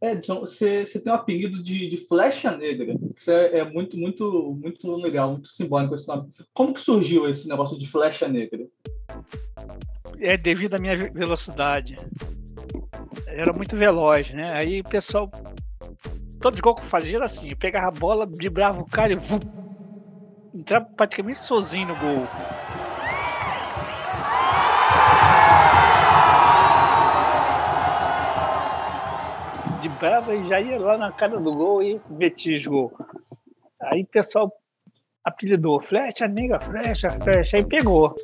Edson, você, você tem o um apelido de, de Flecha Negra. Isso é, é, muito, muito, muito legal, muito simbólico esse nome. Como que surgiu esse negócio de Flecha Negra? É devido à minha velocidade. Era muito veloz, né? Aí o pessoal. Todo gol que eu fazia era assim: eu pegava a bola, vibrava o cara e. Vum, entrava praticamente sozinho no gol. Vibrava e já ia lá na cara do gol e metia gol. Aí o pessoal apelidou, flecha negra, flecha, flecha, aí pegou.